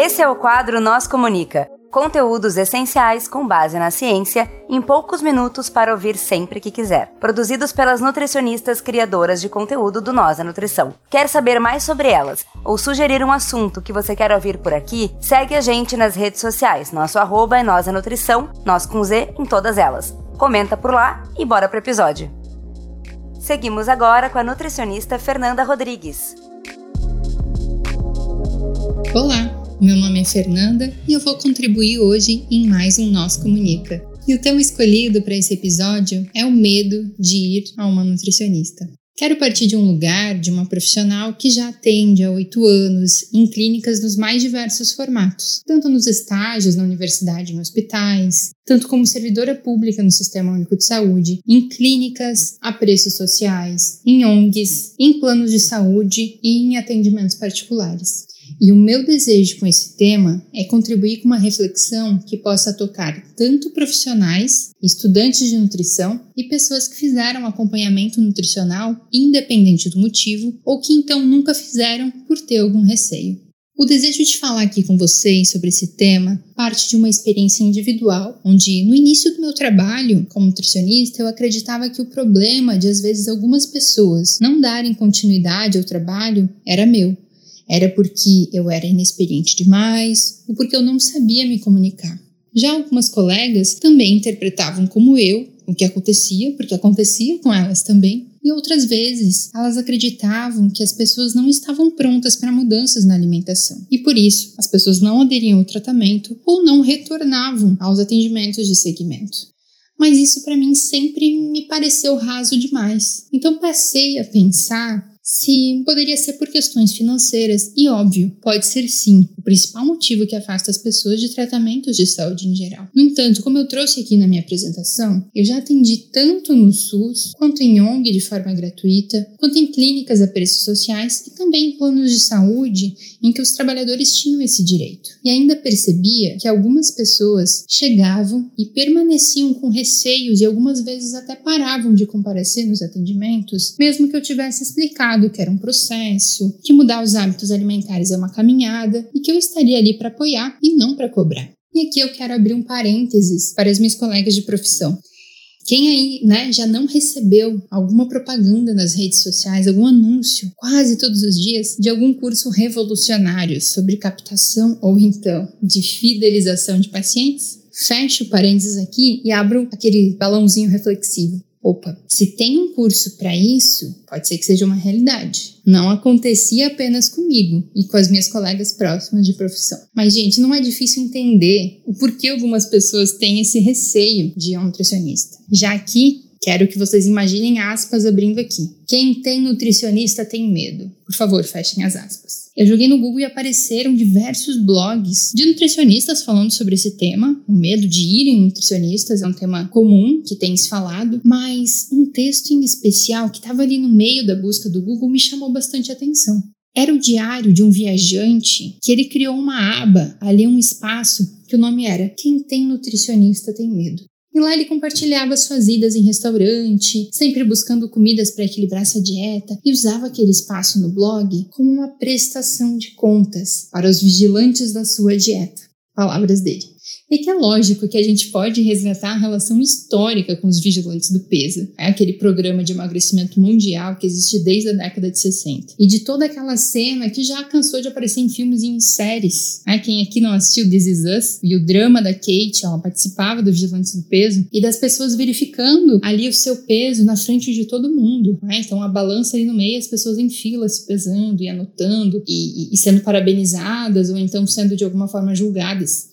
Esse é o quadro Nós Comunica. Conteúdos essenciais com base na ciência em poucos minutos para ouvir sempre que quiser. Produzidos pelas nutricionistas criadoras de conteúdo do Nós a Nutrição. Quer saber mais sobre elas ou sugerir um assunto que você quer ouvir por aqui? Segue a gente nas redes sociais. Nosso arroba é Nós a Nutrição, nós com Z em todas elas. Comenta por lá e bora pro episódio. Seguimos agora com a nutricionista Fernanda Rodrigues. Olá, meu nome é Fernanda e eu vou contribuir hoje em mais um Nós Comunica. E o tema escolhido para esse episódio é o medo de ir a uma nutricionista. Quero partir de um lugar, de uma profissional que já atende há oito anos em clínicas dos mais diversos formatos, tanto nos estágios na universidade em hospitais, tanto como servidora pública no Sistema Único de Saúde, em clínicas a preços sociais, em ONGs, em planos de saúde e em atendimentos particulares. E o meu desejo com esse tema é contribuir com uma reflexão que possa tocar tanto profissionais, estudantes de nutrição e pessoas que fizeram acompanhamento nutricional, independente do motivo, ou que então nunca fizeram por ter algum receio. O desejo de falar aqui com vocês sobre esse tema parte de uma experiência individual, onde no início do meu trabalho como nutricionista eu acreditava que o problema de às vezes algumas pessoas não darem continuidade ao trabalho era meu. Era porque eu era inexperiente demais ou porque eu não sabia me comunicar. Já algumas colegas também interpretavam como eu o que acontecia, porque acontecia com elas também, e outras vezes elas acreditavam que as pessoas não estavam prontas para mudanças na alimentação e por isso as pessoas não aderiam ao tratamento ou não retornavam aos atendimentos de segmento. Mas isso para mim sempre me pareceu raso demais. Então passei a pensar se poderia ser por questões financeiras, e óbvio, pode ser sim o principal motivo que afasta as pessoas de tratamentos de saúde em geral. No entanto, como eu trouxe aqui na minha apresentação, eu já atendi tanto no SUS, quanto em ONG de forma gratuita, quanto em clínicas a preços sociais e também em planos de saúde em que os trabalhadores tinham esse direito. E ainda percebia que algumas pessoas chegavam e permaneciam com receios e algumas vezes até paravam de comparecer nos atendimentos, mesmo que eu tivesse explicado que era um processo, que mudar os hábitos alimentares é uma caminhada e que eu estaria ali para apoiar e não para cobrar. E aqui eu quero abrir um parênteses para as minhas colegas de profissão. Quem aí, né, já não recebeu alguma propaganda nas redes sociais, algum anúncio, quase todos os dias, de algum curso revolucionário sobre captação ou então de fidelização de pacientes? Fecho o parênteses aqui e abro aquele balãozinho reflexivo opa, se tem um curso para isso, pode ser que seja uma realidade. Não acontecia apenas comigo e com as minhas colegas próximas de profissão. Mas, gente, não é difícil entender o porquê algumas pessoas têm esse receio de um nutricionista. Já que Quero que vocês imaginem aspas abrindo aqui. Quem tem nutricionista tem medo. Por favor, fechem as aspas. Eu joguei no Google e apareceram diversos blogs de nutricionistas falando sobre esse tema. O medo de ir em nutricionistas é um tema comum que tem se falado, mas um texto em especial que estava ali no meio da busca do Google me chamou bastante atenção. Era o diário de um viajante que ele criou uma aba, ali um espaço, que o nome era Quem tem nutricionista tem medo. E lá ele compartilhava suas idas em restaurante, sempre buscando comidas para equilibrar sua dieta, e usava aquele espaço no blog como uma prestação de contas para os vigilantes da sua dieta. Palavras dele. E que é lógico que a gente pode resgatar a relação histórica com os vigilantes do peso. É aquele programa de emagrecimento mundial que existe desde a década de 60. E de toda aquela cena que já cansou de aparecer em filmes e em séries. É, quem aqui não assistiu This Is Us e o drama da Kate, ela participava dos vigilantes do peso e das pessoas verificando ali o seu peso na frente de todo mundo. Né? Então a balança ali no meio, as pessoas em fila se pesando e anotando e, e sendo parabenizadas ou então sendo de alguma forma julgadas.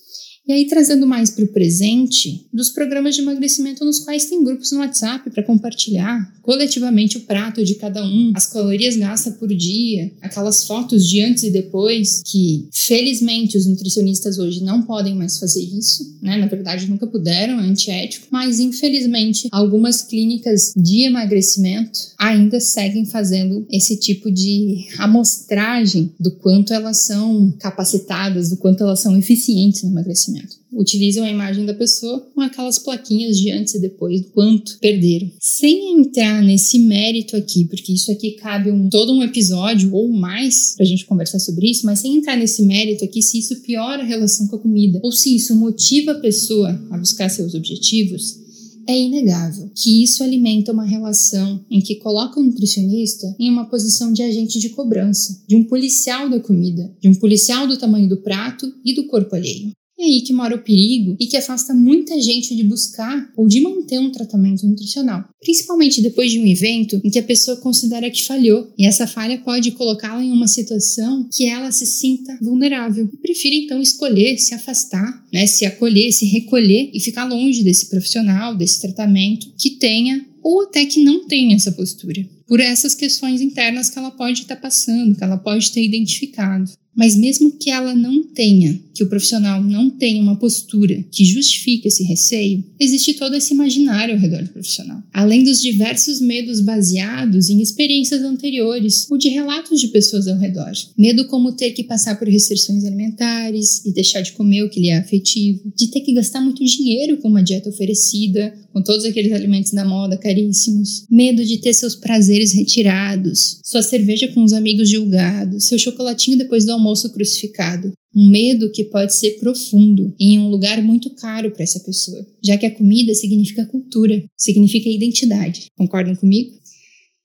E aí, trazendo mais para o presente, dos programas de emagrecimento nos quais tem grupos no WhatsApp para compartilhar coletivamente o prato de cada um, as calorias gastas por dia, aquelas fotos de antes e depois, que felizmente os nutricionistas hoje não podem mais fazer isso, né? Na verdade, nunca puderam, é antiético, mas infelizmente algumas clínicas de emagrecimento ainda seguem fazendo esse tipo de amostragem do quanto elas são capacitadas, do quanto elas são eficientes no emagrecimento. Emagrecimento. Utilizam a imagem da pessoa com aquelas plaquinhas de antes e depois, do quanto perderam. Sem entrar nesse mérito aqui, porque isso aqui cabe um, todo um episódio ou mais pra gente conversar sobre isso, mas sem entrar nesse mérito aqui, se isso piora a relação com a comida ou se isso motiva a pessoa a buscar seus objetivos, é inegável que isso alimenta uma relação em que coloca o nutricionista em uma posição de agente de cobrança, de um policial da comida, de um policial do tamanho do prato e do corpo alheio. É aí que mora o perigo e que afasta muita gente de buscar ou de manter um tratamento nutricional, principalmente depois de um evento em que a pessoa considera que falhou, e essa falha pode colocá-la em uma situação que ela se sinta vulnerável. E prefira então escolher se afastar, né, se acolher, se recolher e ficar longe desse profissional, desse tratamento que tenha ou até que não tenha essa postura, por essas questões internas que ela pode estar passando, que ela pode ter identificado. Mas mesmo que ela não tenha, que o profissional não tenha uma postura que justifique esse receio, existe todo esse imaginário ao redor do profissional. Além dos diversos medos baseados em experiências anteriores ou de relatos de pessoas ao redor. Medo como ter que passar por restrições alimentares e deixar de comer o que lhe é afetivo, de ter que gastar muito dinheiro com uma dieta oferecida, com todos aqueles alimentos da moda caríssimos, medo de ter seus prazeres retirados, sua cerveja com os amigos julgados, seu chocolatinho depois do almoço crucificado. Um medo que pode ser profundo em um lugar muito caro para essa pessoa, já que a comida significa cultura, significa identidade. Concordam comigo?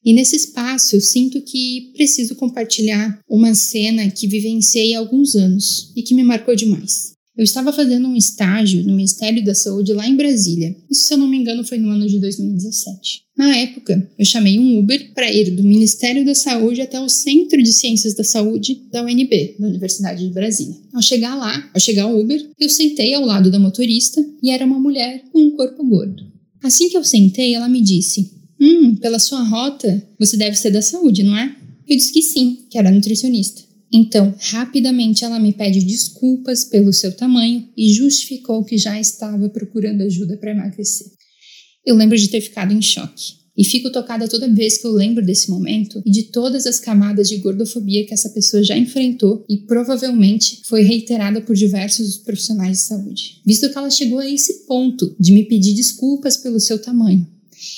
E nesse espaço eu sinto que preciso compartilhar uma cena que vivenciei há alguns anos e que me marcou demais. Eu estava fazendo um estágio no Ministério da Saúde lá em Brasília. Isso, se eu não me engano, foi no ano de 2017. Na época, eu chamei um Uber para ir do Ministério da Saúde até o Centro de Ciências da Saúde da UNB, da Universidade de Brasília. Ao chegar lá, ao chegar ao Uber, eu sentei ao lado da motorista e era uma mulher com um corpo gordo. Assim que eu sentei, ela me disse: Hum, pela sua rota, você deve ser da saúde, não é? Eu disse que sim, que era nutricionista. Então, rapidamente ela me pede desculpas pelo seu tamanho e justificou que já estava procurando ajuda para emagrecer. Eu lembro de ter ficado em choque. E fico tocada toda vez que eu lembro desse momento e de todas as camadas de gordofobia que essa pessoa já enfrentou e provavelmente foi reiterada por diversos profissionais de saúde. Visto que ela chegou a esse ponto de me pedir desculpas pelo seu tamanho.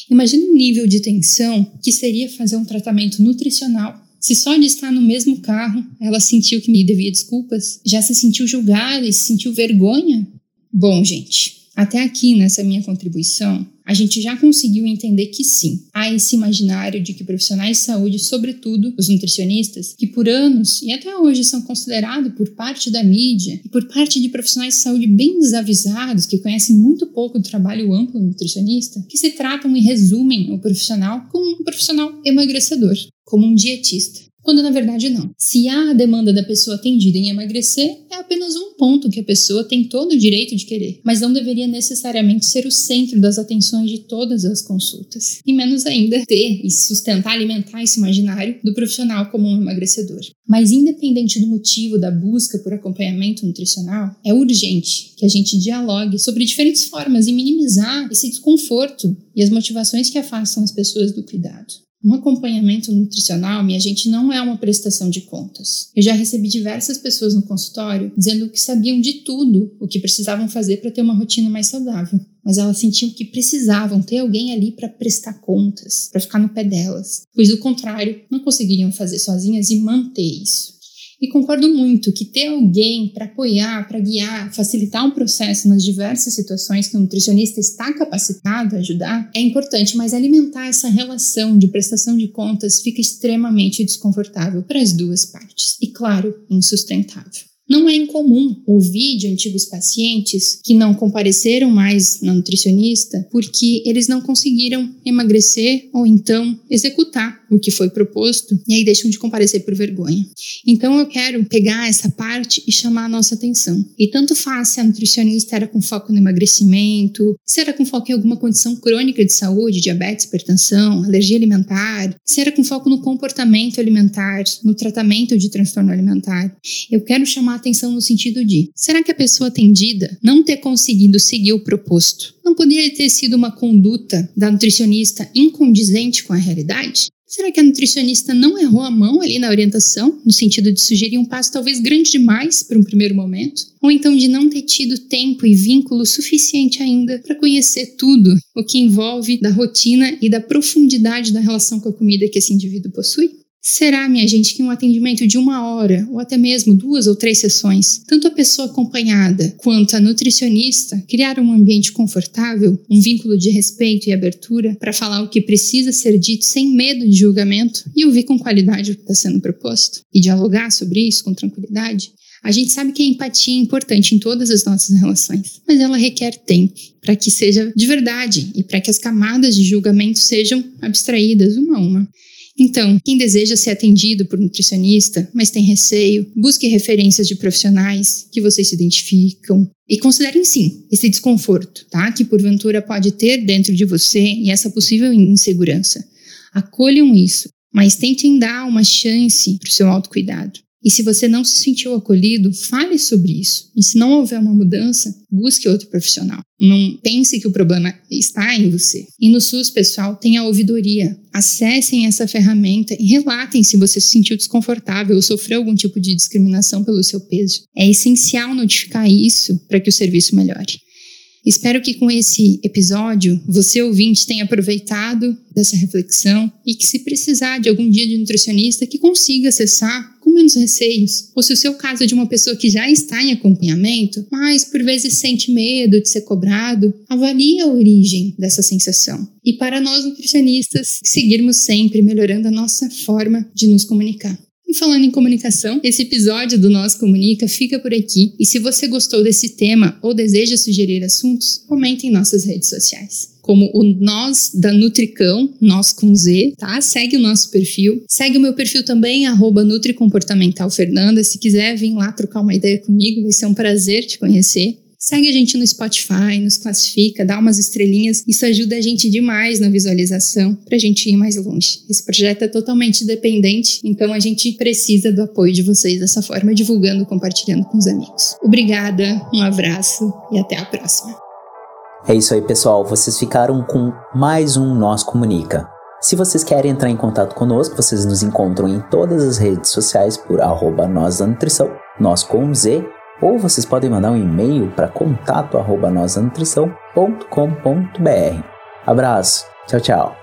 Imagina o nível de tensão que seria fazer um tratamento nutricional se só de estar no mesmo carro ela sentiu que me devia desculpas, já se sentiu julgada e se sentiu vergonha? Bom, gente, até aqui nessa minha contribuição, a gente já conseguiu entender que sim, há esse imaginário de que profissionais de saúde, sobretudo os nutricionistas, que por anos e até hoje são considerados por parte da mídia e por parte de profissionais de saúde bem desavisados, que conhecem muito pouco do trabalho amplo do nutricionista, que se tratam e resumem o profissional como um profissional emagrecedor como um dietista. Quando na verdade não. Se há a demanda da pessoa atendida em emagrecer, é apenas um ponto que a pessoa tem todo o direito de querer, mas não deveria necessariamente ser o centro das atenções de todas as consultas. E menos ainda ter e sustentar, alimentar esse imaginário do profissional como um emagrecedor. Mas independente do motivo da busca por acompanhamento nutricional, é urgente que a gente dialogue sobre diferentes formas de minimizar esse desconforto e as motivações que afastam as pessoas do cuidado. Um acompanhamento nutricional, minha gente, não é uma prestação de contas. Eu já recebi diversas pessoas no consultório dizendo que sabiam de tudo o que precisavam fazer para ter uma rotina mais saudável, mas elas sentiam que precisavam ter alguém ali para prestar contas, para ficar no pé delas, pois do contrário, não conseguiriam fazer sozinhas e manter isso. E concordo muito que ter alguém para apoiar, para guiar, facilitar um processo nas diversas situações que o nutricionista está capacitado a ajudar é importante, mas alimentar essa relação de prestação de contas fica extremamente desconfortável para as duas partes e, claro, insustentável. Não é incomum ouvir de antigos pacientes que não compareceram mais na nutricionista porque eles não conseguiram emagrecer ou então executar o que foi proposto e aí deixam de comparecer por vergonha. Então eu quero pegar essa parte e chamar a nossa atenção. E tanto faz se a nutricionista era com foco no emagrecimento, se era com foco em alguma condição crônica de saúde, diabetes, hipertensão, alergia alimentar, se era com foco no comportamento alimentar, no tratamento de transtorno alimentar. Eu quero chamar atenção no sentido de: será que a pessoa atendida não ter conseguido seguir o proposto não poderia ter sido uma conduta da nutricionista incondizente com a realidade? Será que a nutricionista não errou a mão ali na orientação, no sentido de sugerir um passo talvez grande demais para um primeiro momento? Ou então de não ter tido tempo e vínculo suficiente ainda para conhecer tudo o que envolve da rotina e da profundidade da relação com a comida que esse indivíduo possui? Será, minha gente, que um atendimento de uma hora, ou até mesmo duas ou três sessões, tanto a pessoa acompanhada quanto a nutricionista criaram um ambiente confortável, um vínculo de respeito e abertura para falar o que precisa ser dito sem medo de julgamento e ouvir com qualidade o que está sendo proposto e dialogar sobre isso com tranquilidade? A gente sabe que a empatia é importante em todas as nossas relações, mas ela requer tempo para que seja de verdade e para que as camadas de julgamento sejam abstraídas uma a uma. Então, quem deseja ser atendido por nutricionista, mas tem receio, busque referências de profissionais que vocês se identificam e considerem sim esse desconforto, tá? Que porventura pode ter dentro de você e essa possível insegurança. Acolham isso, mas tentem dar uma chance para o seu autocuidado. E se você não se sentiu acolhido, fale sobre isso. E se não houver uma mudança, busque outro profissional. Não pense que o problema está em você. E no SUS, pessoal, tem a ouvidoria. Acessem essa ferramenta e relatem se você se sentiu desconfortável ou sofreu algum tipo de discriminação pelo seu peso. É essencial notificar isso para que o serviço melhore. Espero que com esse episódio você ouvinte tenha aproveitado dessa reflexão e que se precisar de algum dia de nutricionista que consiga acessar com menos receios. Ou se o seu caso é de uma pessoa que já está em acompanhamento, mas por vezes sente medo de ser cobrado, avalie a origem dessa sensação. E para nós nutricionistas, seguirmos sempre melhorando a nossa forma de nos comunicar. E falando em comunicação, esse episódio do Nós Comunica fica por aqui. E se você gostou desse tema ou deseja sugerir assuntos, comente em nossas redes sociais como o Nós da Nutricão, Nós com Z, tá? Segue o nosso perfil. Segue o meu perfil também, arroba Nutricomportamental Fernanda. Se quiser vir lá trocar uma ideia comigo, vai ser um prazer te conhecer. Segue a gente no Spotify, nos classifica, dá umas estrelinhas. Isso ajuda a gente demais na visualização para a gente ir mais longe. Esse projeto é totalmente dependente, então a gente precisa do apoio de vocês dessa forma, divulgando, compartilhando com os amigos. Obrigada, um abraço e até a próxima. É isso aí, pessoal. Vocês ficaram com mais um Nós Comunica. Se vocês querem entrar em contato conosco, vocês nos encontram em todas as redes sociais por arroba nós da nutrição, nós com Z, ou vocês podem mandar um e-mail para contato arroba Abraço, tchau, tchau.